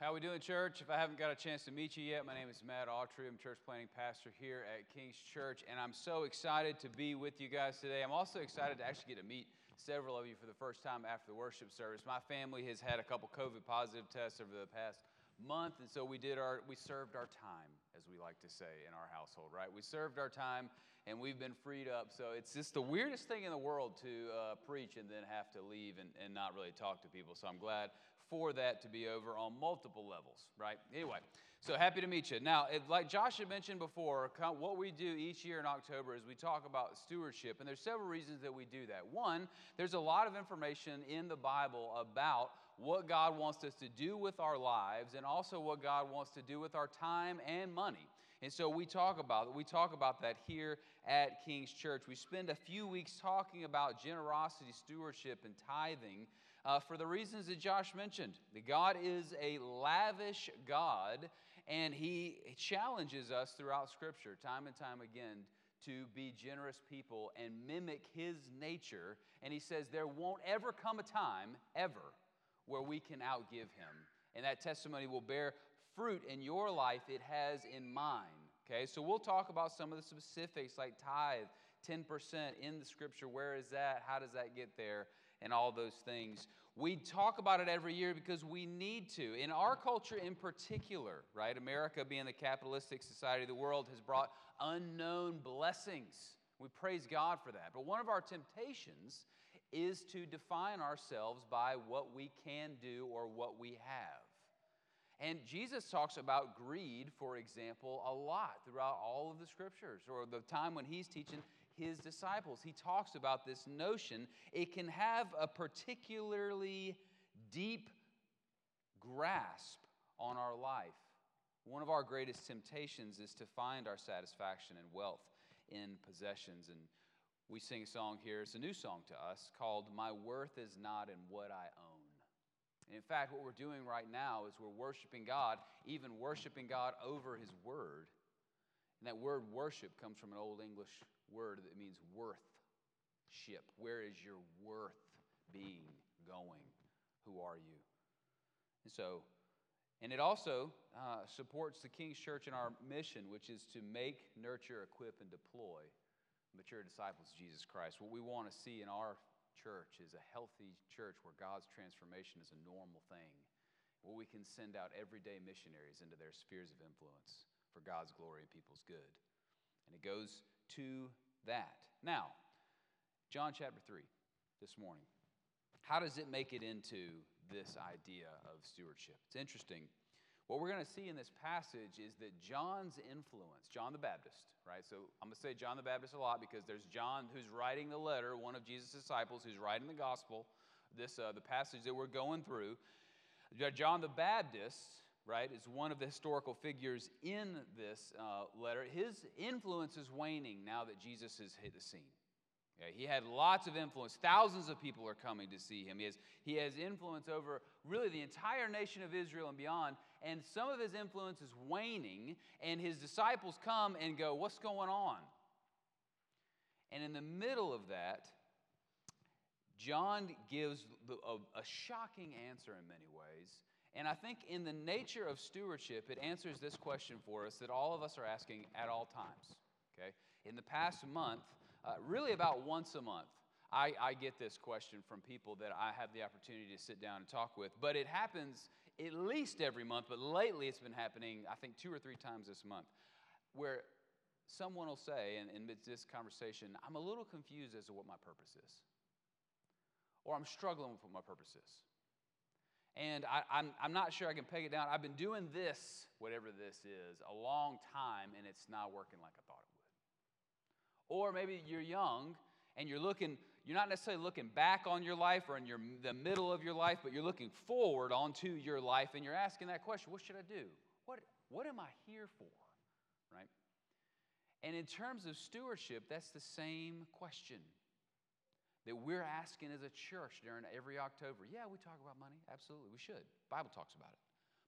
How we doing, church? If I haven't got a chance to meet you yet, my name is Matt Autry. I'm church planting pastor here at King's Church, and I'm so excited to be with you guys today. I'm also excited to actually get to meet several of you for the first time after the worship service. My family has had a couple COVID positive tests over the past month, and so we did our we served our time, as we like to say in our household, right? We served our time, and we've been freed up. So it's just the weirdest thing in the world to uh, preach and then have to leave and, and not really talk to people. So I'm glad for that to be over on multiple levels, right? Anyway, so happy to meet you. Now, it, like Josh had mentioned before, what we do each year in October is we talk about stewardship, and there's several reasons that we do that. One, there's a lot of information in the Bible about what God wants us to do with our lives and also what God wants to do with our time and money. And so we talk about we talk about that here at King's Church. We spend a few weeks talking about generosity, stewardship, and tithing uh, for the reasons that Josh mentioned. That God is a lavish God, and He challenges us throughout Scripture, time and time again, to be generous people and mimic His nature. And He says there won't ever come a time, ever, where we can outgive Him. And that testimony will bear fruit in your life it has in mine. Okay, so we'll talk about some of the specifics like tithe, 10% in the scripture. Where is that? How does that get there? And all those things. We talk about it every year because we need to. In our culture in particular, right? America being the capitalistic society of the world has brought unknown blessings. We praise God for that. But one of our temptations is to define ourselves by what we can do or what we have. And Jesus talks about greed, for example, a lot throughout all of the scriptures, or the time when he's teaching his disciples. He talks about this notion. It can have a particularly deep grasp on our life. One of our greatest temptations is to find our satisfaction and wealth in possessions. And we sing a song here, it's a new song to us called My Worth is Not in What I Own. In fact, what we're doing right now is we're worshiping God, even worshiping God over His Word. And that word worship comes from an Old English word that means worth ship. Where is your worth being going? Who are you? And so, and it also uh, supports the King's Church in our mission, which is to make, nurture, equip, and deploy mature disciples of Jesus Christ. What we want to see in our church is a healthy church where God's transformation is a normal thing, where we can send out everyday missionaries into their spheres of influence for God's glory and people's good. And it goes to that. Now, John chapter 3 this morning. How does it make it into this idea of stewardship? It's interesting. What we're going to see in this passage is that John's influence, John the Baptist, right? So I'm going to say John the Baptist a lot because there's John who's writing the letter, one of Jesus' disciples who's writing the gospel, this uh, the passage that we're going through. John the Baptist right, is one of the historical figures in this uh, letter. His influence is waning now that Jesus has hit the scene. He had lots of influence. Thousands of people are coming to see him. He has, he has influence over really the entire nation of Israel and beyond. And some of his influence is waning, and his disciples come and go, What's going on? And in the middle of that, John gives a, a shocking answer in many ways and I think in the nature of stewardship, it answers this question for us that all of us are asking at all times. Okay? In the past month, uh, really about once a month, I, I, get this question from people that I have the opportunity to sit down and talk with. But it happens at least every month, but lately it's been happening, I think, two or three times this month, where someone will say, in, in this conversation, I'm a little confused as to what my purpose is. Or I'm struggling with what my purpose is and I, am I'm, I'm not sure I can peg it down. I've been doing this, whatever this is, a long time, and it's not working like I thought it would. Or maybe you're young and you're looking, you're not necessarily looking back on your life or in your, the middle of your life, but you're looking forward onto your life and you're asking that question what should I do? What, what am I here for? Right? And in terms of stewardship, that's the same question that we're asking as a church during every October. Yeah, we talk about money. Absolutely, we should. Bible talks about it.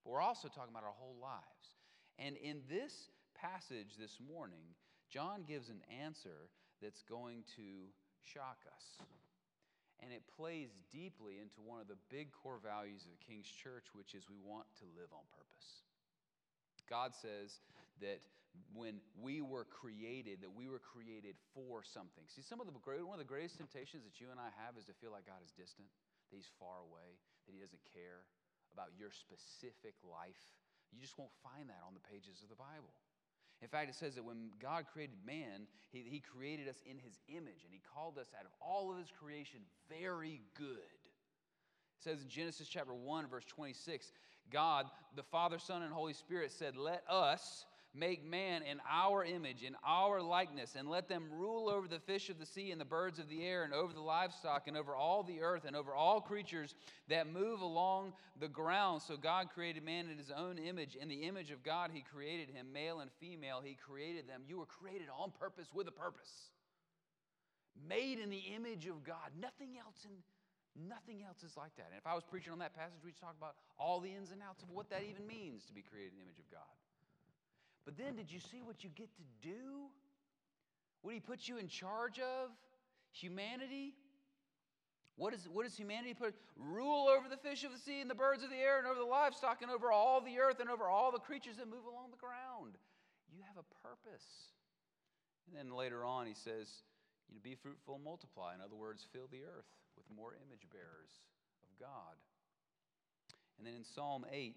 But we're also talking about our whole lives. And in this passage this morning, John gives an answer that's going to shock us. And it plays deeply into one of the big core values of the King's Church, which is we want to live on purpose. God says that when we were created, that we were created for something. See, some of the great, one of the greatest temptations that you and I have is to feel like God is distant, that He's far away, that He doesn't care about your specific life. You just won't find that on the pages of the Bible. In fact, it says that when God created man, he, he, created us in his image, and he called us out of all of his creation very good. It says in Genesis chapter 1, verse 26, God, the Father, Son, and Holy Spirit said, Let us Make man in our image, in our likeness, and let them rule over the fish of the sea and the birds of the air, and over the livestock, and over all the earth, and over all creatures that move along the ground. So God created man in his own image. In the image of God, he created him, male and female, he created them. You were created on purpose with a purpose. Made in the image of God. Nothing else in Nothing else is like that. And if I was preaching on that passage, we'd talk about all the ins and outs of what that even means to be created in the image of God. But then, did you see what you get to do? What he puts you in charge of? Humanity? What, is, what does humanity put? Rule over the fish of the sea and the birds of the air and over the livestock and over all the earth and over all the creatures that move along the ground. You have a purpose. And then later on, he says, you know, be fruitful and multiply. In other words, fill the earth with more image bearers of God. And then in Psalm 8,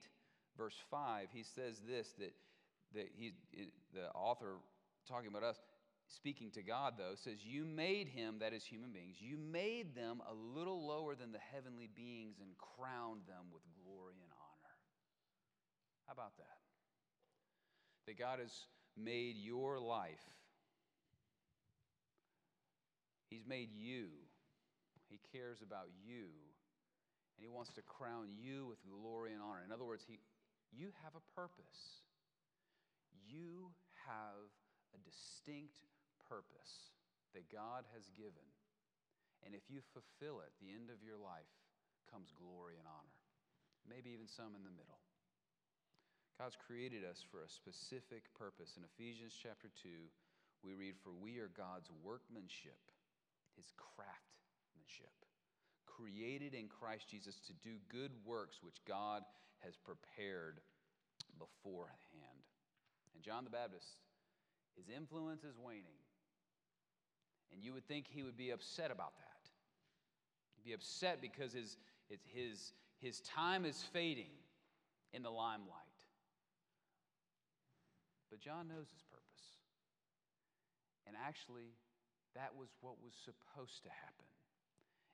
verse 5, he says this that that he, the author talking about us, speaking to God, though, says, You made him, that is human beings, you made them a little lower than the heavenly beings and crowned them with glory and honor. How about that? That God has made your life, He's made you, He cares about you, and He wants to crown you with glory and honor. In other words, he, you have a purpose you have a distinct purpose that God has given. And if you fulfill it, the end of your life comes glory and honor, maybe even some in the middle. God's created us for a specific purpose. In Ephesians chapter 2, we read, For we are God's workmanship, his craftsmanship, created in Christ Jesus to do good works which God has prepared beforehand. And John the Baptist, his influence is waning. And you would think he would be upset about that. He'd be upset because his, his, his time is fading in the limelight. But John knows his purpose. And actually, that was what was supposed to happen.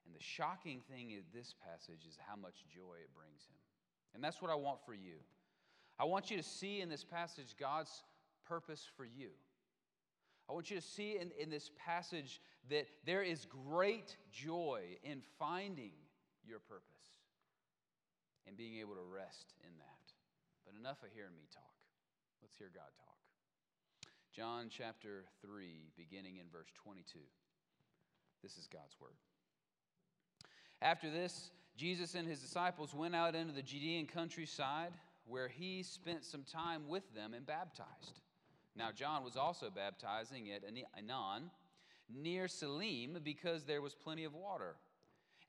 And the shocking thing in this passage is how much joy it brings him. And that's what I want for you. I want you to see in this passage God's purpose for you. I want you to see in, in this passage that there is great joy in finding your purpose and being able to rest in that. But enough of hearing me talk. Let's hear God talk. John chapter 3, beginning in verse 22. This is God's word. After this, Jesus and his disciples went out into the Judean countryside where he spent some time with them and baptized. Now, John was also baptizing at Aenon near Salim because there was plenty of water.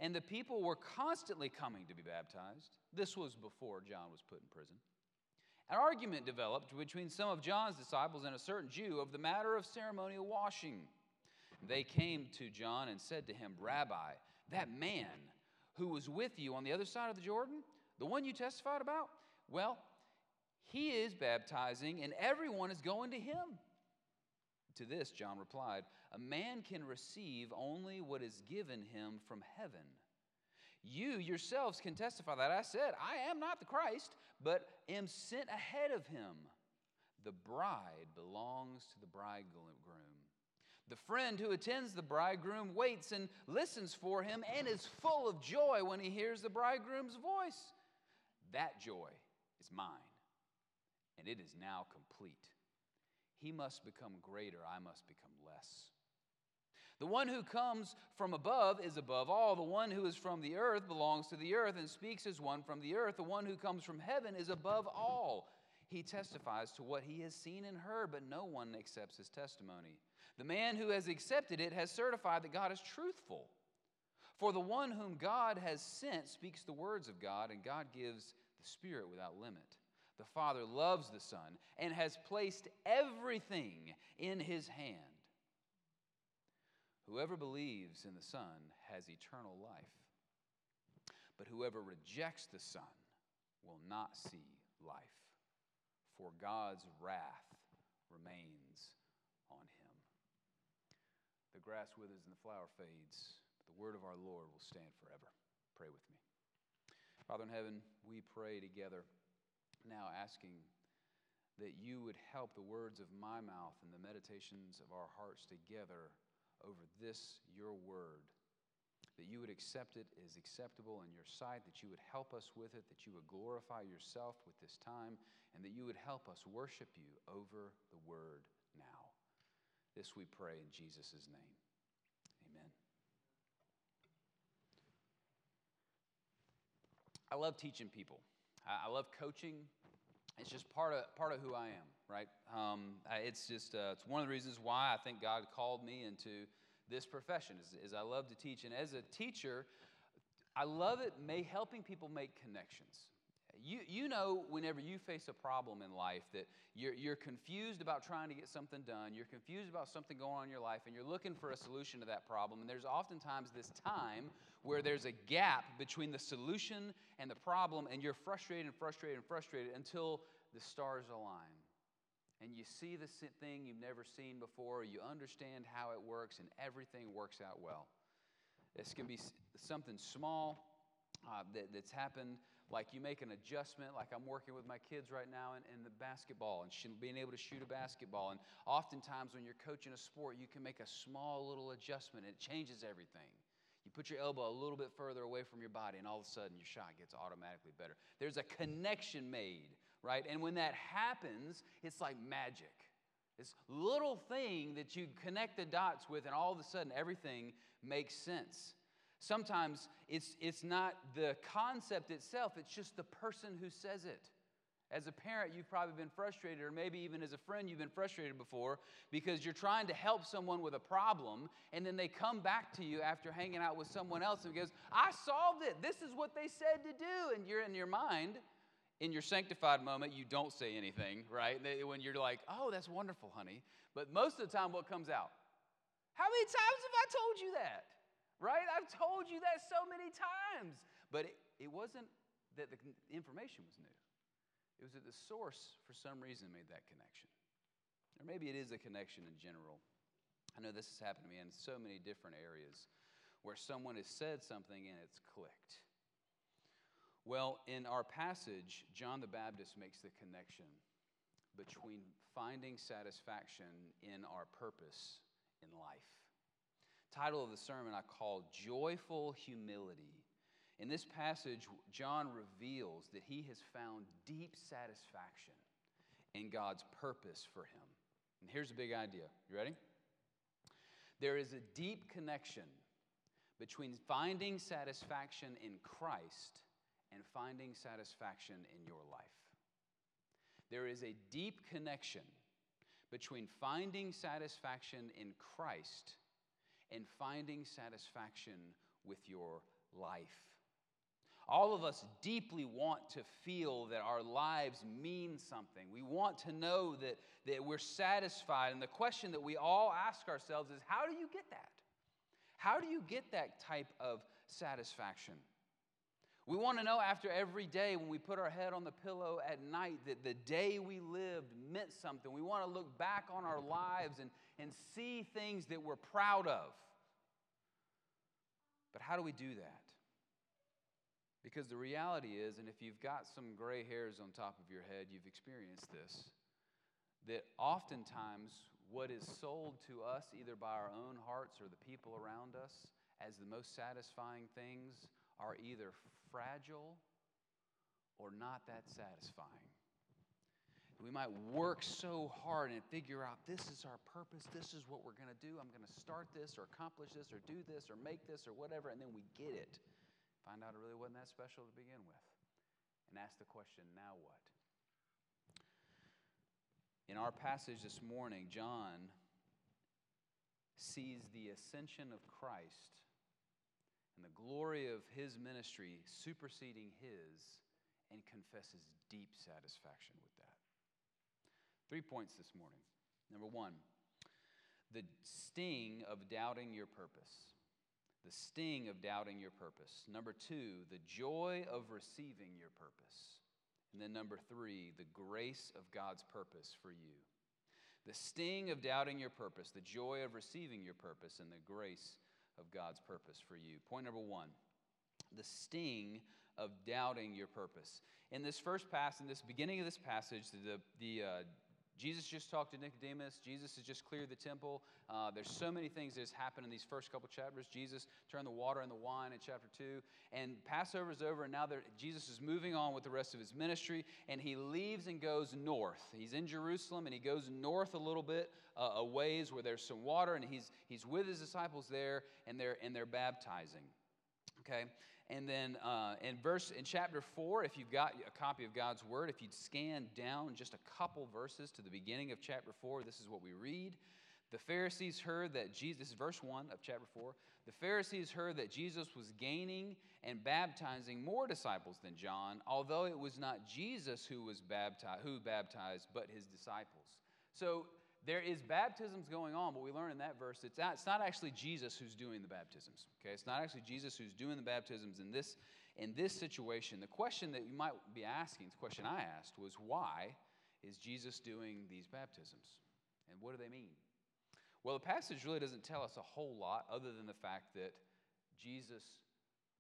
And the people were constantly coming to be baptized. This was before John was put in prison. An argument developed between some of John's disciples and a certain Jew of the matter of ceremonial washing. They came to John and said to him, Rabbi, that man who was with you on the other side of the Jordan, the one you testified about, well, he is baptizing, and everyone is going to him. To this, John replied, A man can receive only what is given him from heaven. You yourselves can testify that I said, I am not the Christ, but am sent ahead of him. The bride belongs to the bridegroom. The friend who attends the bridegroom waits and listens for him and is full of joy when he hears the bridegroom's voice. That joy is mine, and it is now complete. He must become greater, I must become less. The one who comes from above is above all. The one who is from the earth belongs to the earth and speaks as one from the earth. The one who comes from heaven is above all. He testifies to what he has seen and heard, but no one accepts his testimony. The man who has accepted it has certified that God is truthful. For the one whom God has sent speaks the words of God, and God gives the Spirit without limit. The Father loves the Son and has placed everything in his hand. Whoever believes in the Son has eternal life, but whoever rejects the Son will not see life, for God's wrath remains on him. The grass withers and the flower fades, but the word of our Lord will stand forever. Pray with me. Father in heaven, we pray together now, asking that you would help the words of my mouth and the meditations of our hearts together over this, your word that you would accept it as acceptable in your sight, that you would help us with it, that you would glorify yourself with this time, and that you would help us worship you over the word now. This we pray in Jesus' name. I love teaching people. I love coaching. It's just part of, part of who I am, right? Um, it's just uh, it's one of the reasons why I think God called me into this profession is, is I love to teach. And as a teacher, I love it may helping people make connections. You, you know, whenever you face a problem in life, that you're, you're confused about trying to get something done, you're confused about something going on in your life, and you're looking for a solution to that problem. And there's oftentimes this time where there's a gap between the solution and the problem, and you're frustrated and frustrated and frustrated until the stars align and you see the thing you've never seen before, you understand how it works, and everything works out well. This can be something small uh, that, that's happened, like you make an adjustment, like I'm working with my kids right now in, in the basketball and being able to shoot a basketball. And oftentimes, when you're coaching a sport, you can make a small little adjustment, and it changes everything. You put your elbow a little bit further away from your body, and all of a sudden, your shot gets automatically better. There's a connection made right? And when that happens, it's like magic. This little thing that you connect the dots with, and all of a sudden everything makes sense. Sometimes it's, it's not the concept itself, it's just the person who says it. As a parent, you've probably been frustrated, or maybe even as a friend, you've been frustrated before because you're trying to help someone with a problem, and then they come back to you after hanging out with someone else and goes, I solved it. This is what they said to do. And you're in your mind, in your sanctified moment, you don't say anything, right? When you're like, oh, that's wonderful, honey. But most of the time, what comes out? How many times have I told you that? Right? I've told you that so many times. But it, it wasn't that the information was new, it was that the source, for some reason, made that connection. Or maybe it is a connection in general. I know this has happened to me in so many different areas where someone has said something and it's clicked well, in our passage, John the Baptist makes the connection between finding satisfaction in our purpose in life. Title of the sermon I call Joyful Humility. In this passage, John reveals that he has found deep satisfaction in God's purpose for him. And here's a big idea. You ready? There is a deep connection between finding satisfaction in Christ and finding satisfaction in your life. There is a deep connection between finding satisfaction in Christ and finding satisfaction with your life. All of us deeply want to feel that our lives mean something. We want to know that, that we're satisfied. And the question that we all ask ourselves is how do you get that? How do you get that type of satisfaction? We want to know after every day when we put our head on the pillow at night that the day we lived meant something. We want to look back on our lives and, and see things that we're proud of. But how do we do that? Because the reality is, and if you've got some gray hairs on top of your head, you've experienced this, that oftentimes what is sold to us, either by our own hearts or the people around us, as the most satisfying things are either fragile or not that satisfying. We might work so hard and figure out this is our purpose, this is what we're going to do. I'm going to start this or accomplish this or do this or make this or whatever, and then we get it. Find out it really wasn't that special to begin with. And ask the question, now what? In our passage this morning, John sees the ascension of Christ and the glory of his ministry superseding his and confesses deep satisfaction with that. Three points this morning. Number one, the sting of doubting your purpose. The sting of doubting your purpose. Number two, the joy of receiving your purpose. And then number three, the grace of God's purpose for you. The sting of doubting your purpose, the joy of receiving your purpose, and the grace of God's purpose for you. Point number one the sting of doubting your purpose. In this first passage, in this beginning of this passage, the, the uh, Jesus just talked to Nicodemus. Jesus has just cleared the temple. Uh, there's so many things that has happened in these first couple chapters. Jesus turned the water into wine in chapter 2. And Passover is over, and now Jesus is moving on with the rest of his ministry, and he leaves and goes north. He's in Jerusalem, and he goes north a little bit, uh, a ways where there's some water, and he's, he's with his disciples there, and they're, and they're baptizing. Okay? And then uh, in verse in chapter four, if you've got a copy of God's word, if you'd scan down just a couple verses to the beginning of chapter four, this is what we read. The Pharisees heard that Jesus, verse 1 of chapter 4, the Pharisees heard that Jesus was gaining and baptizing more disciples than John, although it was not Jesus who was baptized, who baptized, but his disciples. So there is baptisms going on, but we learn in that verse it's not, it's not actually Jesus who's doing the baptisms. Okay, it's not actually Jesus who's doing the baptisms in this in this situation. The question that you might be asking, the question I asked was why is Jesus doing these baptisms, and what do they mean? Well, the passage really doesn't tell us a whole lot other than the fact that Jesus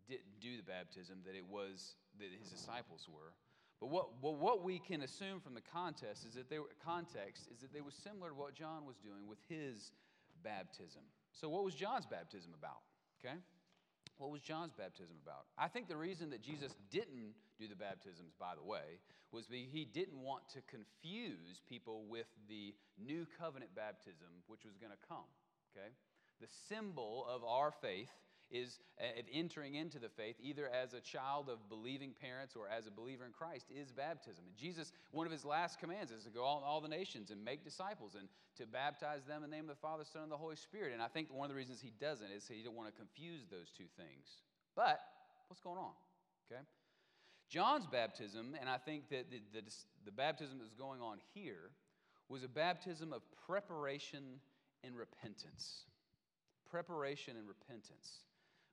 didn't do the baptism; that it was that his disciples were. But what, well, what we can assume from the context is that they were, context is that they were similar to what John was doing with his baptism. So, what was John's baptism about? Okay? What was John's baptism about? I think the reason that Jesus didn't do the baptisms, by the way, was because he didn't want to confuse people with the new covenant baptism, which was going to come. Okay? The symbol of our faith is uh, of entering into the faith, either as a child of believing parents or as a believer in Christ, is baptism. And Jesus, one of his last commands is to go all, all the nations and make disciples and to baptize them in the name of the Father, Son, and the Holy Spirit. And I think one of the reasons he doesn't is he don't want to confuse those two things. But what's going on? Okay? John's baptism, and I think that the, the, the baptism that's going on here, was a baptism of preparation and repentance. Preparation and repentance.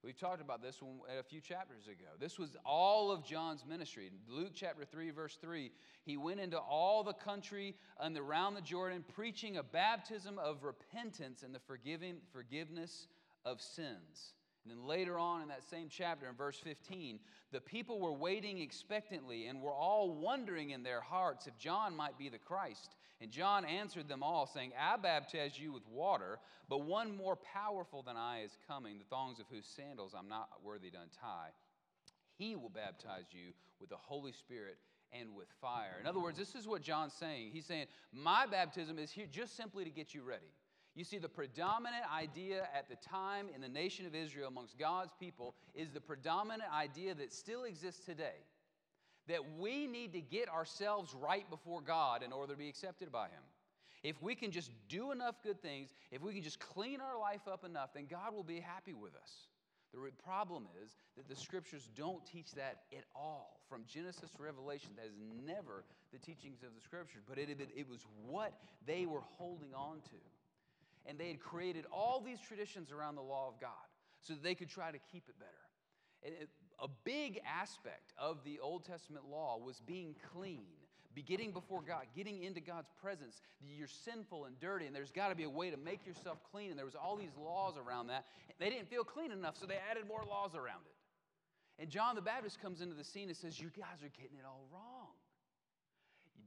We talked about this a few chapters ago. This was all of John's ministry. Luke chapter 3, verse 3, he went into all the country and around the Jordan preaching a baptism of repentance and the forgiving, forgiveness of sins. And then later on in that same chapter, in verse 15, the people were waiting expectantly and were all wondering in their hearts if John might be the Christ. And John answered them all, saying, I baptize you with water, but one more powerful than I is coming, the thongs of whose sandals I'm not worthy to untie. He will baptize you with the Holy Spirit and with fire. In other words, this is what John's saying. He's saying, My baptism is here just simply to get you ready. You see, the predominant idea at the time in the nation of Israel amongst God's people is the predominant idea that still exists today that we need to get ourselves right before God in order to be accepted by Him. If we can just do enough good things, if we can just clean our life up enough, then God will be happy with us. The problem is that the scriptures don't teach that at all. From Genesis to Revelation, that is never the teachings of the scriptures, but it, it, it was what they were holding on to. And they had created all these traditions around the law of God so that they could try to keep it better. And it, a big aspect of the Old Testament law was being clean, getting before God, getting into God's presence. You're sinful and dirty, and there's got to be a way to make yourself clean. And there was all these laws around that. They didn't feel clean enough, so they added more laws around it. And John the Baptist comes into the scene and says, You guys are getting it all wrong.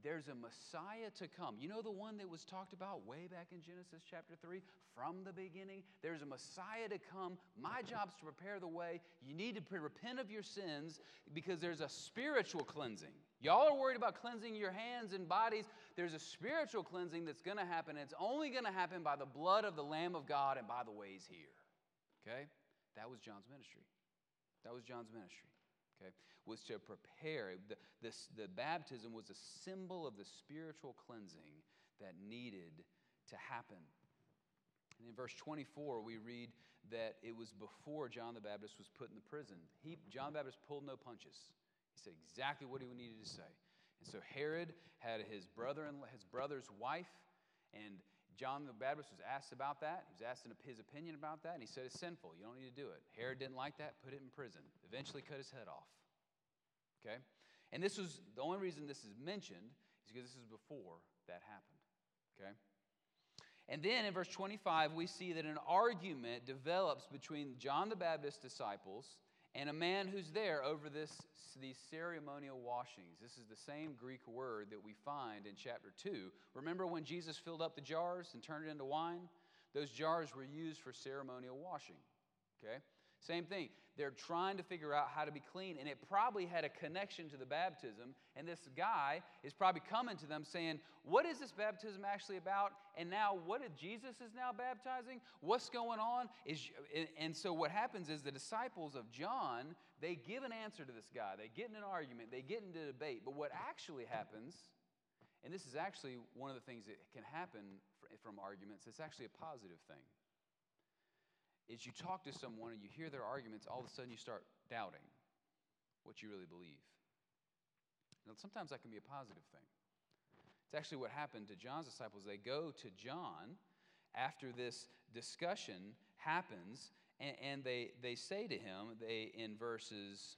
There's a Messiah to come. You know the one that was talked about way back in Genesis chapter 3? From the beginning, there's a Messiah to come. My job's to prepare the way. You need to repent of your sins because there's a spiritual cleansing. Y'all are worried about cleansing your hands and bodies. There's a spiritual cleansing that's going to happen. It's only going to happen by the blood of the Lamb of God and by the ways here. Okay? That was John's ministry. That was John's ministry okay, was to prepare. The, this, the baptism was a symbol of the spiritual cleansing that needed to happen. And in verse 24, we read that it was before John the Baptist was put in the prison. He, John the Baptist pulled no punches. He said exactly what he needed to say. And so Herod had his brother and his brother's wife, and John the Baptist was asked about that. He was asked his opinion about that, and he said it's sinful. You don't need to do it. Herod didn't like that, put it in prison. Eventually cut his head off. Okay? And this was the only reason this is mentioned is because this is before that happened. Okay? And then in verse 25, we see that an argument develops between John the Baptist's disciples and a man who's there over this, these ceremonial washings. This is the same Greek word that we find in chapter 2. Remember when Jesus filled up the jars and turned it into wine? Those jars were used for ceremonial washing. Okay? Same thing. They're trying to figure out how to be clean, and it probably had a connection to the baptism. And this guy is probably coming to them saying, What is this baptism actually about? And now, what did Jesus is now baptizing? What's going on? Is, and so, what happens is the disciples of John, they give an answer to this guy. They get in an argument, they get into debate. But what actually happens, and this is actually one of the things that can happen from arguments, it's actually a positive thing is you talk to someone and you hear their arguments, all of a sudden you start doubting what you really believe. Now, sometimes that can be a positive thing. It's actually what happened to John's disciples. They go to John after this discussion happens, and, and they, they say to him, they in verses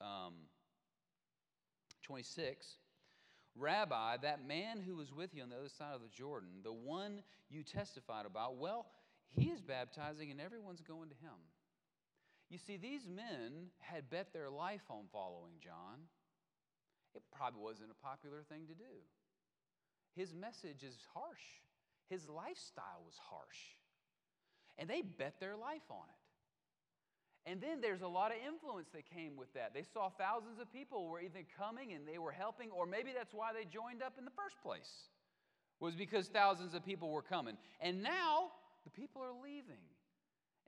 um, 26, Rabbi, that man who was with you on the other side of the Jordan, the one you testified about, well, he is baptizing and everyone's going to him. You see, these men had bet their life on following John. It probably wasn't a popular thing to do. His message is harsh, his lifestyle was harsh. And they bet their life on it. And then there's a lot of influence that came with that. They saw thousands of people were either coming and they were helping, or maybe that's why they joined up in the first place, was because thousands of people were coming. And now the people are leaving.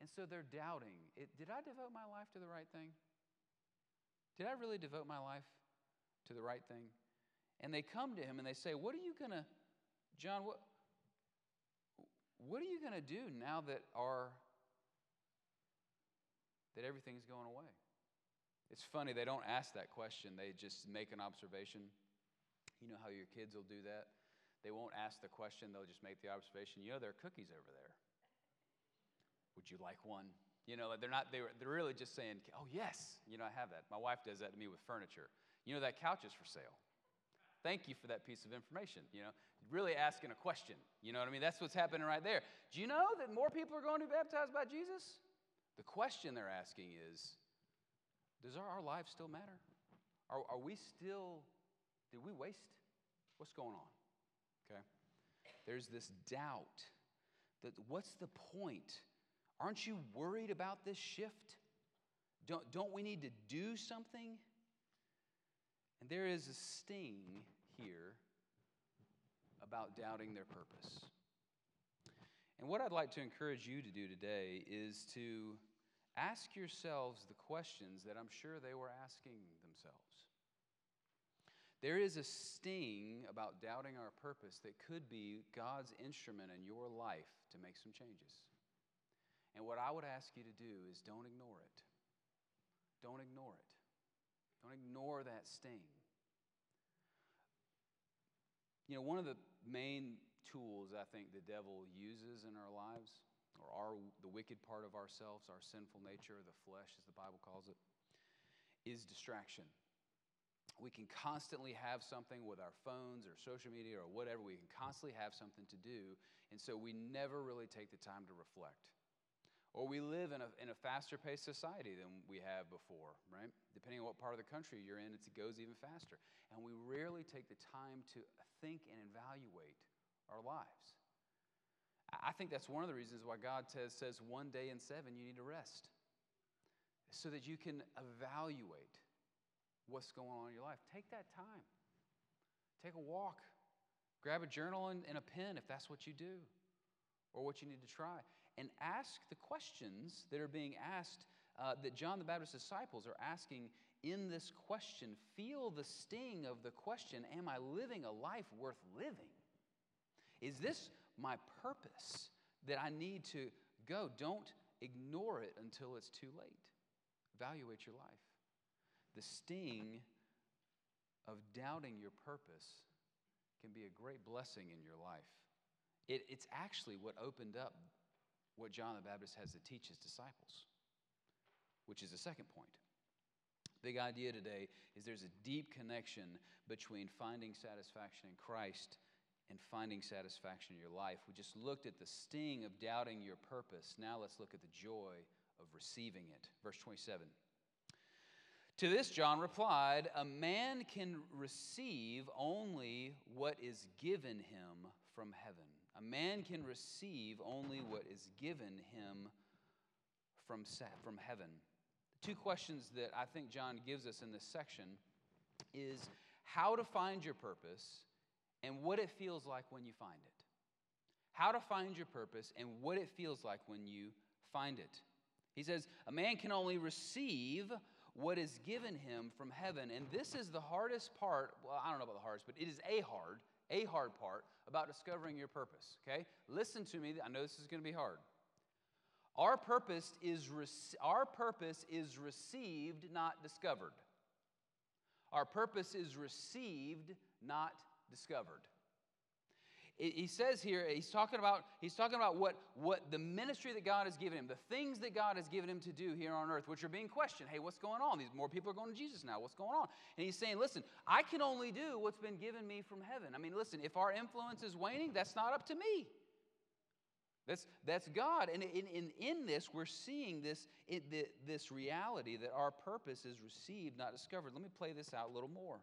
And so they're doubting Did I devote my life to the right thing? Did I really devote my life to the right thing? And they come to him and they say, What are you going to, John, what, what are you going to do now that our that everything's going away? It's funny, they don't ask that question. They just make an observation. You know how your kids will do that? They won't ask the question, they'll just make the observation. You know, there are cookies over there. Would you like one? You know, they're not, they're, they're really just saying, oh, yes, you know, I have that. My wife does that to me with furniture. You know, that couch is for sale. Thank you for that piece of information. You know, really asking a question. You know what I mean? That's what's happening right there. Do you know that more people are going to be baptized by Jesus? The question they're asking is Does our, our lives still matter? Are, are we still, did we waste? What's going on? Okay? There's this doubt that what's the point Aren't you worried about this shift? Don't, don't we need to do something? And there is a sting here about doubting their purpose. And what I'd like to encourage you to do today is to ask yourselves the questions that I'm sure they were asking themselves. There is a sting about doubting our purpose that could be God's instrument in your life to make some changes. And what I would ask you to do is don't ignore it. Don't ignore it. Don't ignore that sting. You know, one of the main tools I think the devil uses in our lives, or our, the wicked part of ourselves, our sinful nature, the flesh, as the Bible calls it, is distraction. We can constantly have something with our phones or social media or whatever. We can constantly have something to do, and so we never really take the time to reflect. Or we live in a, in a faster paced society than we have before, right? Depending on what part of the country you're in, it goes even faster. And we rarely take the time to think and evaluate our lives. I think that's one of the reasons why God says, says one day in seven you need to rest, so that you can evaluate what's going on in your life. Take that time. Take a walk. Grab a journal and, and a pen if that's what you do or what you need to try and ask the questions that are being asked, uh, that John the Baptist's disciples are asking in this question. Feel the sting of the question Am I living a life worth living? Is this my purpose that I need to go. Don't ignore it until it's too late. Evaluate your life. The sting of doubting your purpose can be a great blessing in your life. It, it's actually what opened up what John the Baptist has to teach his disciples, which is the second point. Big idea today is there's a deep connection between finding satisfaction in Christ and finding satisfaction in your life. We just looked at the sting of doubting your purpose. Now let's look at the joy of receiving it. Verse 27. To this, John replied, A man can receive only what is given him from heaven. A man can receive only what is given him from, from heaven. Two questions that I think John gives us in this section is how to find your purpose and what it feels like when you find it. How to find your purpose and what it feels like when you find it. He says, A man can only receive what is given him from heaven. And this is the hardest part. Well, I don't know about the hardest, but it is a hard, a hard part about discovering your purpose. Okay? Listen to me. I know this is going to be hard. Our purpose is our purpose is received, not discovered. Our purpose is received, not discovered. He says here, he's talking about, he's talking about what, what the ministry that God has given him, the things that God has given him to do here on earth, which are being questioned. Hey, what's going on? These more people are going to Jesus now. What's going on? And he's saying, listen, I can only do what's been given me from heaven. I mean, listen, if our influence is waning, that's not up to me. That's, that's God. And in, in, in this, we're seeing this, in, this reality that our purpose is received, not discovered. Let me play this out a little more.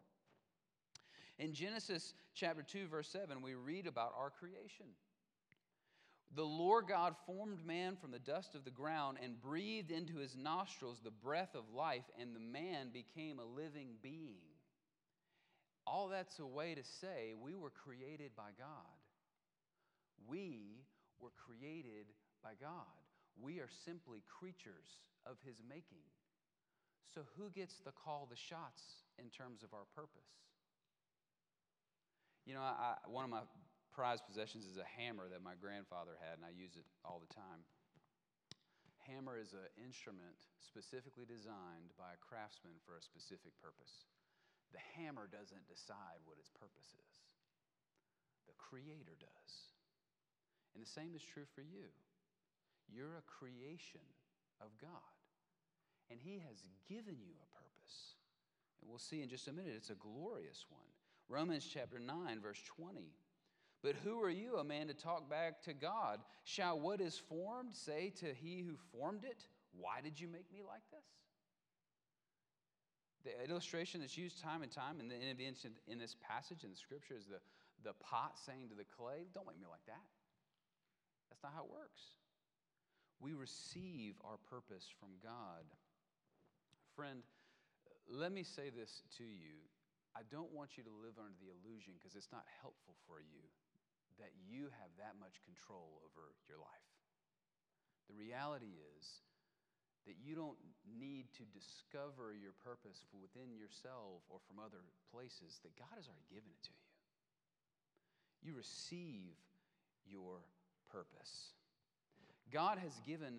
In Genesis chapter 2, verse 7, we read about our creation. The Lord God formed man from the dust of the ground and breathed into his nostrils the breath of life, and the man became a living being. All that's a way to say we were created by God. We were created by God. We are simply creatures of his making. So, who gets to call the shots in terms of our purpose? You know, I, one of my prized possessions is a hammer that my grandfather had, and I use it all the time. Hammer is an instrument specifically designed by a craftsman for a specific purpose. The hammer doesn't decide what its purpose is, the Creator does. And the same is true for you. You're a creation of God, and He has given you a purpose. And we'll see in just a minute, it's a glorious one. Romans chapter 9, verse 20. But who are you, a man, to talk back to God? Shall what is formed say to he who formed it, Why did you make me like this? The illustration that's used time and time in, the, in this passage in the scripture is the, the pot saying to the clay, Don't make me like that. That's not how it works. We receive our purpose from God. Friend, let me say this to you I don't want you to live under the illusion, because it's not helpful for you, that you have that much control over your life. The reality is that you don't need to discover your purpose within yourself or from other places, that God has already given it to you. You receive your purpose. God has given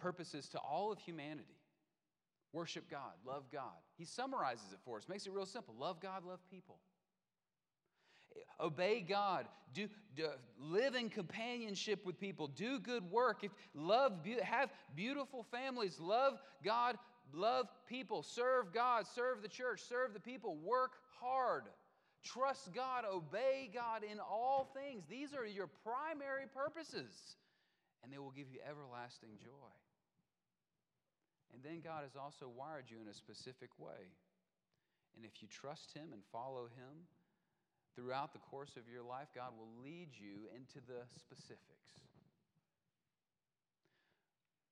purposes to all of humanity. Worship God, love God. He summarizes it for us, makes it real simple. Love God, love people. Obey God, do, do live in companionship with people, do good work, if, love, have beautiful families, love God, love people, serve God, serve the church, serve the people, work hard, trust God, obey God in all things. These are your primary purposes, and they will give you everlasting joy. And then God has also wired you in a specific way. And if you trust Him and follow Him throughout the course of your life, God will lead you into the specifics.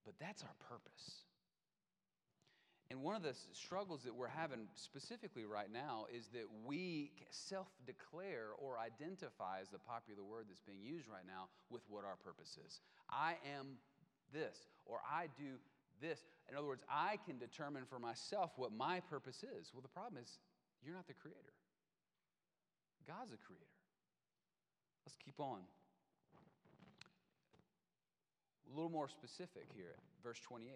But that's our purpose. And one of the struggles that we're having specifically right now is that we self declare or identify, as the popular word that's being used right now, with what our purpose is. I am this, or I do this. In other words, I can determine for myself what my purpose is. Well, the problem is you're not the creator, God's the creator. Let's keep on. A little more specific here, verse 28.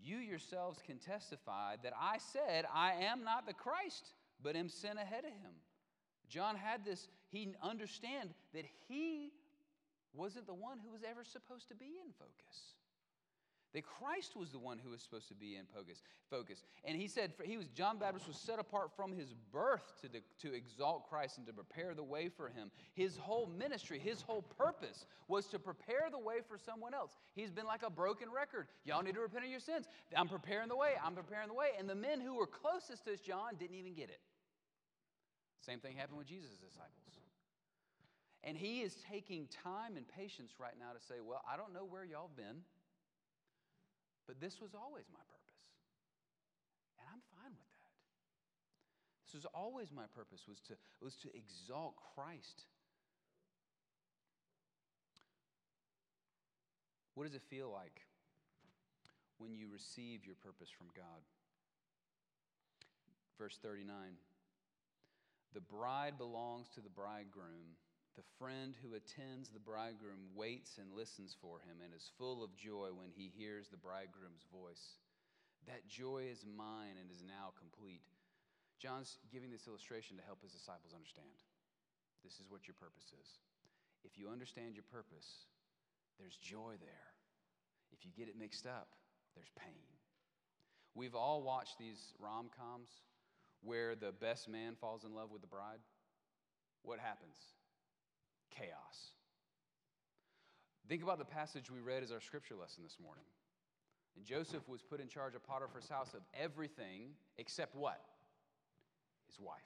You yourselves can testify that I said, I am not the Christ, but am sent ahead of him. John had this, he understand that he wasn't the one who was ever supposed to be in focus. That Christ was the one who was supposed to be in focus. And he said, he was, John Baptist was set apart from his birth to, the, to exalt Christ and to prepare the way for him. His whole ministry, his whole purpose was to prepare the way for someone else. He's been like a broken record. Y'all need to repent of your sins. I'm preparing the way. I'm preparing the way. And the men who were closest to John didn't even get it. Same thing happened with Jesus' disciples. And he is taking time and patience right now to say, Well, I don't know where y'all been. But this was always my purpose. And I'm fine with that. This was always my purpose was to, was to exalt Christ. What does it feel like when you receive your purpose from God? Verse 39 The bride belongs to the bridegroom the friend who attends the bridegroom waits and listens for him and is full of joy when he hears the bridegroom's voice. That joy is mine and is now complete. John's giving this illustration to help his disciples understand. This is what your purpose is. If you understand your purpose, there's joy there. If you get it mixed up, there's pain. We've all watched these rom coms where the best man falls in love with the bride. What happens? Chaos. Think about the passage we read as our scripture lesson this morning. And Joseph was put in charge of Potiphar's house of everything except what? His wife.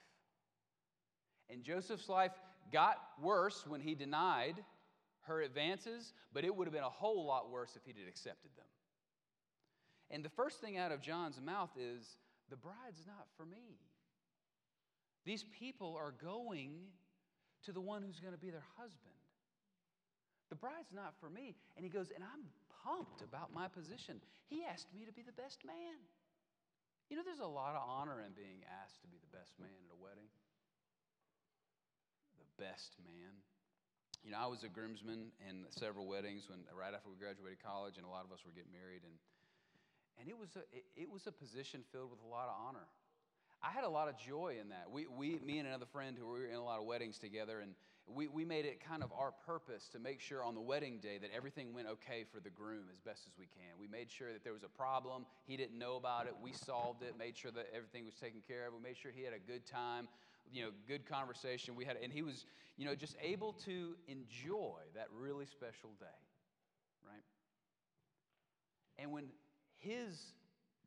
And Joseph's life got worse when he denied her advances, but it would have been a whole lot worse if he'd accepted them. And the first thing out of John's mouth is the bride's not for me. These people are going to the one who's going to be their husband. The bride's not for me. And he goes, and I'm pumped about my position. He asked me to be the best man. You know, there's a lot of honor in being asked to be the best man at a wedding. The best man. You know, I was a groomsman in several weddings when right after we graduated college, and a lot of us were getting married, and and it was a it, it was a position filled with a lot of honor. I had a lot of joy in that. We, we, me and another friend who were in a lot of weddings together, and we, we made it kind of our purpose to make sure on the wedding day that everything went okay for the groom as best as we can. We made sure that there was a problem, he didn't know about it, we solved it, made sure that everything was taken care of, we made sure he had a good time, you know, good conversation. We had, and he was, you know, just able to enjoy that really special day, right? And when his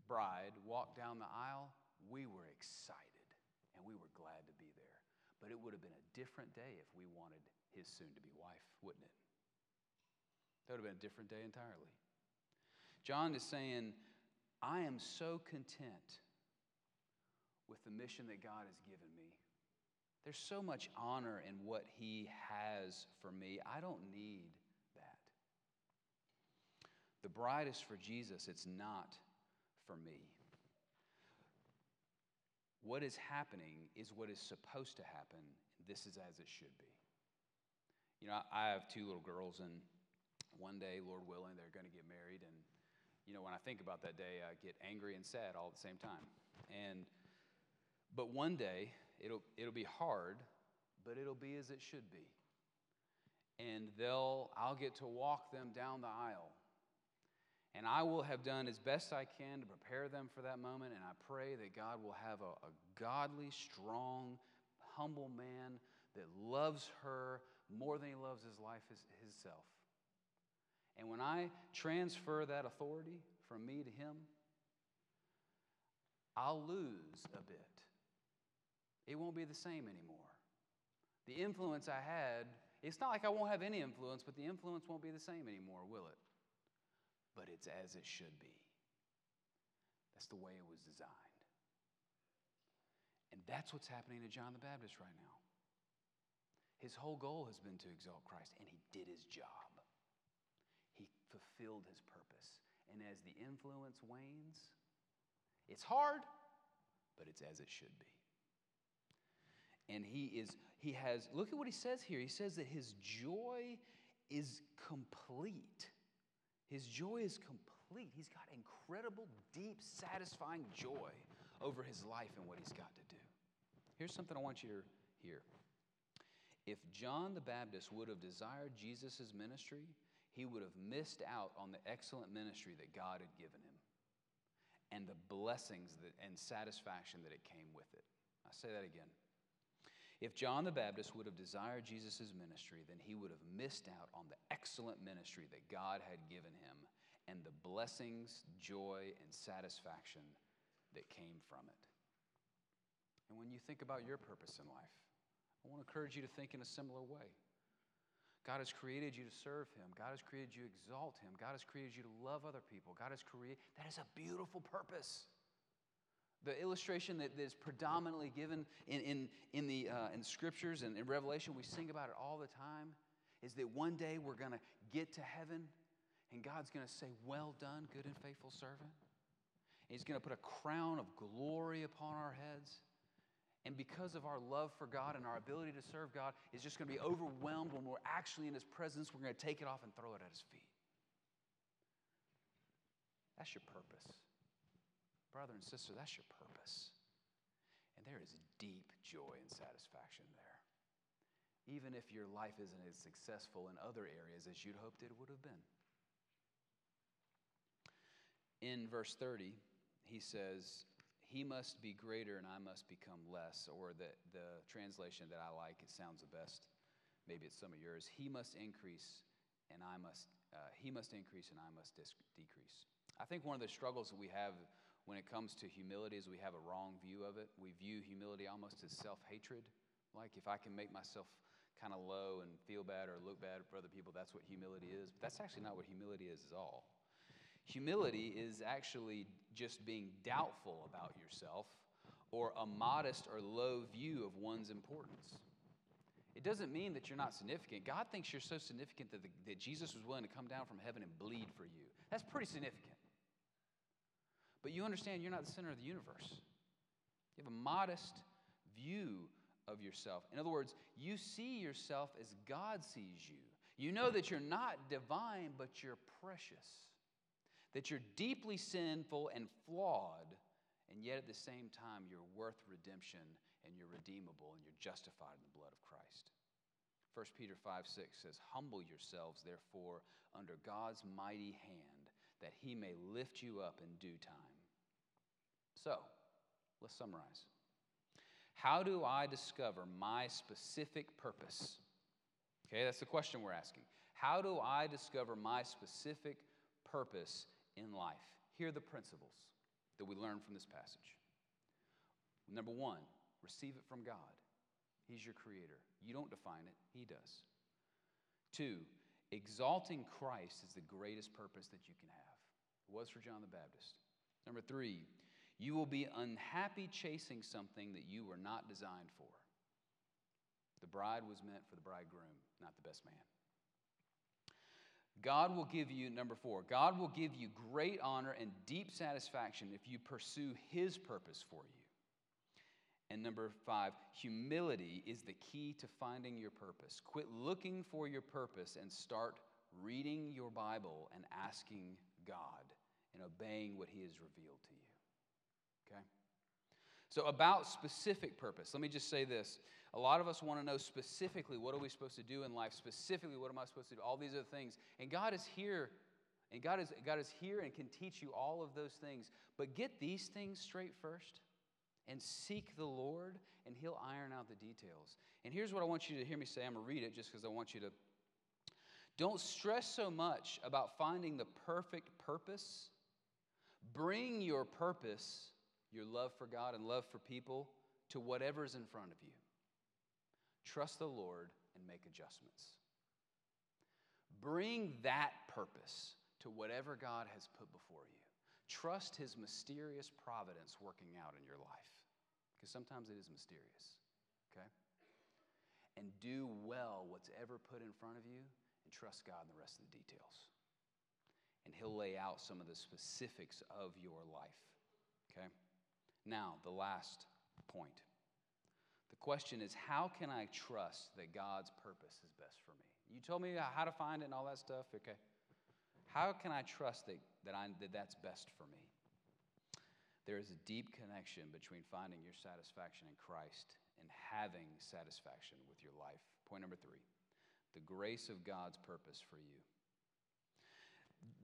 bride walked down the aisle, we were excited and we were glad to be there. But it would have been a different day if we wanted his soon to be wife, wouldn't it? That would have been a different day entirely. John is saying, I am so content with the mission that God has given me. There's so much honor in what he has for me. I don't need that. The bride is for Jesus, it's not for me what is happening is what is supposed to happen. This is as it should be. You know, I have two little girls, and one day, Lord willing, they're going to get married. And, you know, when I think about that day, I get angry and sad all at the same time. And, but one day, it'll, it'll be hard, but it'll be as it should be. And they'll, I'll get to walk them down the aisle and I will have done as best I can to prepare them for that moment. And I pray that God will have a, a godly, strong, humble man that loves her more than he loves his life his, himself. And when I transfer that authority from me to him, I'll lose a bit. It won't be the same anymore. The influence I had, it's not like I won't have any influence, but the influence won't be the same anymore, will it? But it's as it should be. That's the way it was designed. And that's what's happening to John the Baptist right now. His whole goal has been to exalt Christ, and he did his job. He fulfilled his purpose. And as the influence wanes, it's hard, but it's as it should be. And he is, he has, look at what he says here. He says that his joy is complete. His joy is complete. He's got incredible, deep, satisfying joy over his life and what he's got to do. Here's something I want you to hear. If John the Baptist would have desired Jesus' ministry, he would have missed out on the excellent ministry that God had given him and the blessings that, and satisfaction that it came with it. I say that again. If John the Baptist would have desired Jesus' ministry, then he would have missed out on the excellent ministry that God had given him and the blessings, joy, and satisfaction that came from it. And when you think about your purpose in life, I want to encourage you to think in a similar way. God has created you to serve Him. God has created you to exalt Him. God has created you to love other people. God has created, that is a beautiful purpose. The illustration that is predominantly given in, in, in the uh, in scriptures and in Revelation, we sing about it all the time, is that one day we're going to get to heaven and God's going to say, Well done, good and faithful servant. And He's going to put a crown of glory upon our heads. And because of our love for God and our ability to serve God, is just going to be overwhelmed when we're actually in His presence. We're going to take it off and throw it at His feet. That's your purpose brother and sister, that's your purpose. And there is deep joy and satisfaction there. Even if your life isn't as successful in other areas as you'd hoped it would have been. In verse 30, he says, He must be greater and I must become less. Or the, the translation that I like, it sounds the best. Maybe it's some of yours. He must increase and I must, uh, he must increase and I must dis- decrease. I think one of the struggles that we have when it comes to humility is we have a wrong view of it. We view humility almost as self hatred. Like if I can make myself kind of low and feel bad or look bad for other people, that's what humility is. But that's actually not what humility is at all. Humility is actually just being doubtful about yourself or a modest or low view of one's importance. It doesn't mean that you're not significant. God thinks you're so significant that, the, that Jesus was willing to come down from heaven and bleed for you. That's pretty significant. But you understand you're not the center of the universe. You have a modest view of yourself. In other words, you see yourself as God sees you. You know that you're not divine, but you're precious. That you're deeply sinful and flawed, and yet at the same time, you're worth redemption and you're redeemable and you're justified in the blood of Christ. 1 Peter 5 6 says, Humble yourselves, therefore, under God's mighty hand, that he may lift you up in due time. So, let's summarize. How do I discover my specific purpose? Okay, that's the question we're asking. How do I discover my specific purpose in life? Here are the principles that we learn from this passage. Number one, receive it from God. He's your creator. You don't define it, He does. Two, exalting Christ is the greatest purpose that you can have. It was for John the Baptist. Number three, you will be unhappy chasing something that you were not designed for. The bride was meant for the bridegroom, not the best man. God will give you, number four, God will give you great honor and deep satisfaction if you pursue His purpose for you. And number five, humility is the key to finding your purpose. Quit looking for your purpose and start reading your Bible and asking God and obeying what He has revealed to you. Okay? So, about specific purpose, let me just say this. A lot of us want to know specifically what are we supposed to do in life, specifically what am I supposed to do, all these other things. And God is here, and God is, God is here and can teach you all of those things. But get these things straight first and seek the Lord, and He'll iron out the details. And here's what I want you to hear me say. I'm going to read it just because I want you to. Don't stress so much about finding the perfect purpose. Bring your purpose your love for God and love for people to whatever's in front of you. Trust the Lord and make adjustments. Bring that purpose to whatever God has put before you. Trust His mysterious providence working out in your life, because sometimes it is mysterious, okay? And do well what's ever put in front of you and trust God in the rest of the details. And He'll lay out some of the specifics of your life, okay? Now, the last point. The question is how can I trust that God's purpose is best for me? You told me how to find it and all that stuff, okay? how can I trust that, that, I, that that's best for me? There is a deep connection between finding your satisfaction in Christ and having satisfaction with your life. Point number three the grace of God's purpose for you.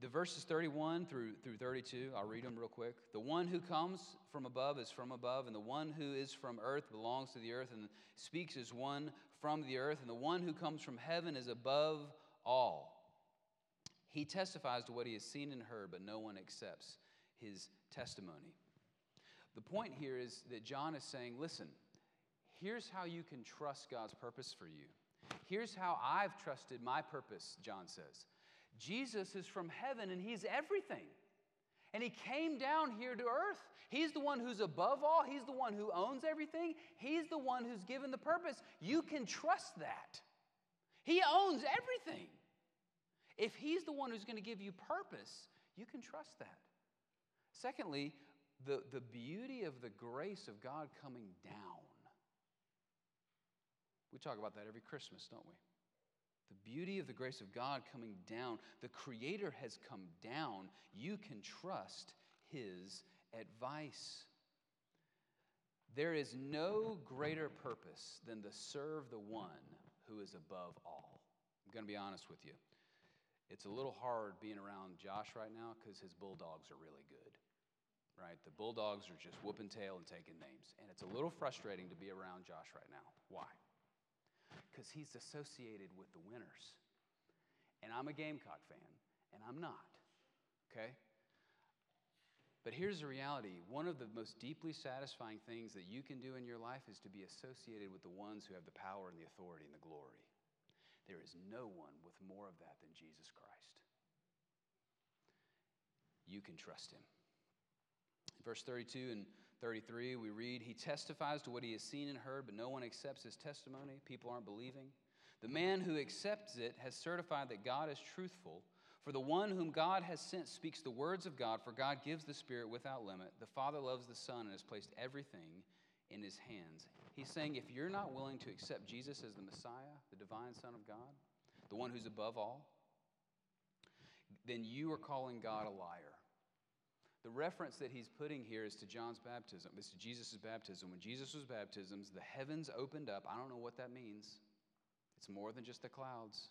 The verses 31 through, through 32, I'll read them real quick. The one who comes from above is from above, and the one who is from earth belongs to the earth and speaks as one from the earth, and the one who comes from heaven is above all. He testifies to what he has seen and heard, but no one accepts his testimony. The point here is that John is saying, listen, here's how you can trust God's purpose for you. Here's how I've trusted my purpose, John says. Jesus is from heaven and he's everything. And he came down here to earth. He's the one who's above all. He's the one who owns everything. He's the one who's given the purpose. You can trust that. He owns everything. If he's the one who's going to give you purpose, you can trust that. Secondly, the, the beauty of the grace of God coming down. We talk about that every Christmas, don't we? The beauty of the grace of God coming down. The Creator has come down. You can trust His advice. There is no greater purpose than to serve the one who is above all. I'm going to be honest with you. It's a little hard being around Josh right now because his bulldogs are really good right? The Bulldogs are just whooping tail and taking names. And it's a little frustrating to be around Josh right now. Why? Because he's associated with the winners. And I'm a Gamecock fan, and I'm not, okay? But here's the reality one of the most deeply satisfying things that you can do in your life is to be associated with the ones who have the power and the authority and the glory. There is no one with more of that than Jesus Christ. You can trust him. Verse 32 and 33, we read, He testifies to what he has seen and heard, but no one accepts his testimony. People aren't believing. The man who accepts it has certified that God is truthful. For the one whom God has sent speaks the words of God, for God gives the Spirit without limit. The Father loves the Son and has placed everything in his hands. He's saying if you're not willing to accept Jesus as the Messiah, the divine Son of God, the one who's above all, then you are calling God a liar. The reference that he's putting here is to John's baptism. It's to Jesus' baptism. When Jesus was baptized, the heavens opened up. I don't know what that means. It's more than just the clouds.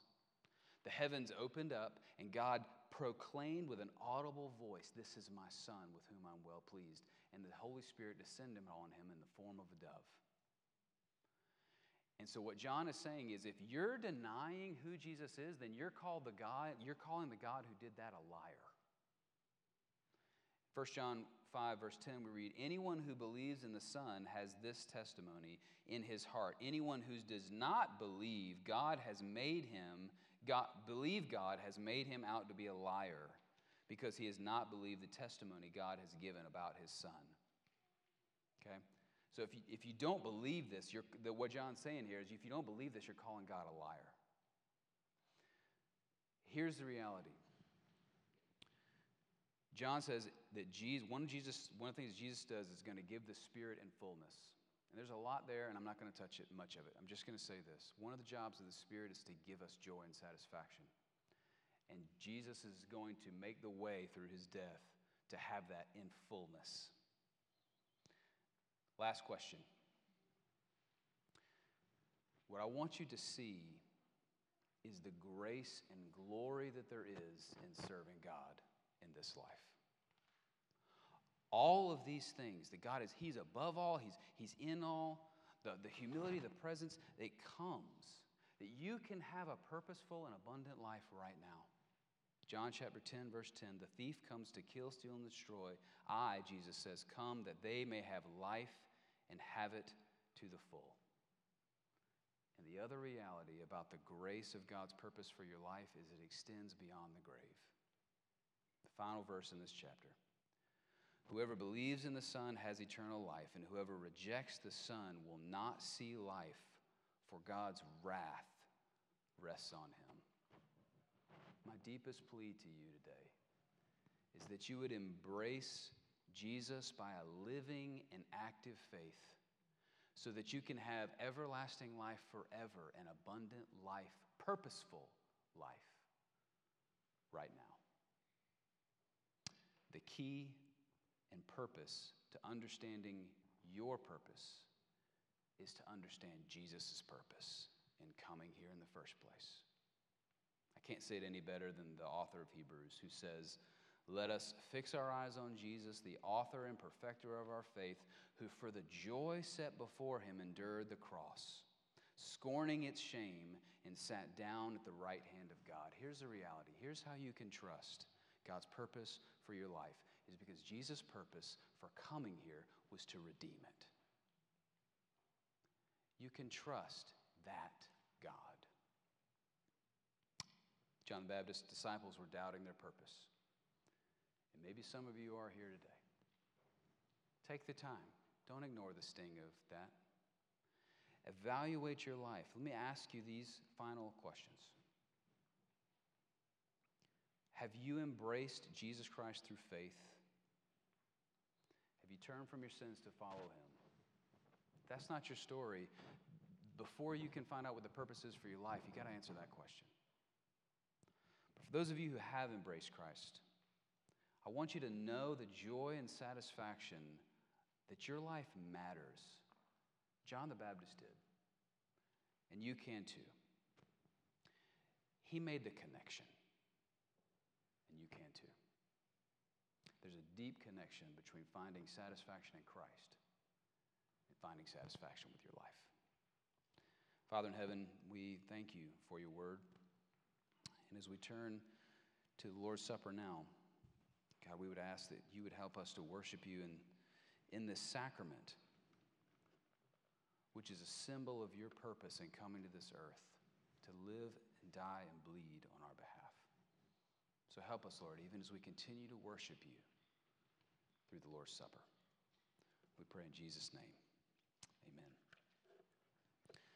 The heavens opened up, and God proclaimed with an audible voice, This is my Son with whom I'm well pleased. And the Holy Spirit descended on him in the form of a dove. And so what John is saying is if you're denying who Jesus is, then you're called the God, you're calling the God who did that a liar. 1 John 5, verse 10, we read, Anyone who believes in the Son has this testimony in his heart. Anyone who does not believe God has made him, God, believe God has made him out to be a liar because he has not believed the testimony God has given about his Son. Okay? So if you, if you don't believe this, the, what John's saying here is if you don't believe this, you're calling God a liar. Here's the reality John says that Jesus, one, Jesus, one of the things Jesus does is going to give the Spirit in fullness. And there's a lot there, and I'm not going to touch it much of it. I'm just going to say this. One of the jobs of the Spirit is to give us joy and satisfaction. And Jesus is going to make the way through his death to have that in fullness. Last question. What I want you to see is the grace and glory that there is in serving God in this life. All of these things that God is, He's above all, He's, he's in all, the, the humility, the presence, it comes that you can have a purposeful and abundant life right now. John chapter 10, verse 10 The thief comes to kill, steal, and destroy. I, Jesus says, come that they may have life and have it to the full. And the other reality about the grace of God's purpose for your life is it extends beyond the grave final verse in this chapter. Whoever believes in the Son has eternal life, and whoever rejects the Son will not see life, for God's wrath rests on him. My deepest plea to you today is that you would embrace Jesus by a living and active faith so that you can have everlasting life forever and abundant life, purposeful life right now. The key and purpose to understanding your purpose is to understand Jesus' purpose in coming here in the first place. I can't say it any better than the author of Hebrews, who says, Let us fix our eyes on Jesus, the author and perfecter of our faith, who for the joy set before him endured the cross, scorning its shame, and sat down at the right hand of God. Here's the reality. Here's how you can trust God's purpose for your life is because Jesus' purpose for coming here was to redeem it. You can trust that God. John the Baptist's disciples were doubting their purpose. And maybe some of you are here today. Take the time. Don't ignore the sting of that. Evaluate your life. Let me ask you these final questions. Have you embraced Jesus Christ through faith? Have you turned from your sins to follow him? That's not your story. Before you can find out what the purpose is for your life, you got to answer that question. But for those of you who have embraced Christ, I want you to know the joy and satisfaction that your life matters. John the Baptist did. And you can too. He made the connection and you can too. There's a deep connection between finding satisfaction in Christ and finding satisfaction with your life. Father in heaven, we thank you for your word. And as we turn to the Lord's Supper now, God, we would ask that you would help us to worship you in, in this sacrament, which is a symbol of your purpose in coming to this earth to live and die and bleed on our behalf. So help us, Lord, even as we continue to worship you through the Lord's Supper. We pray in Jesus' name.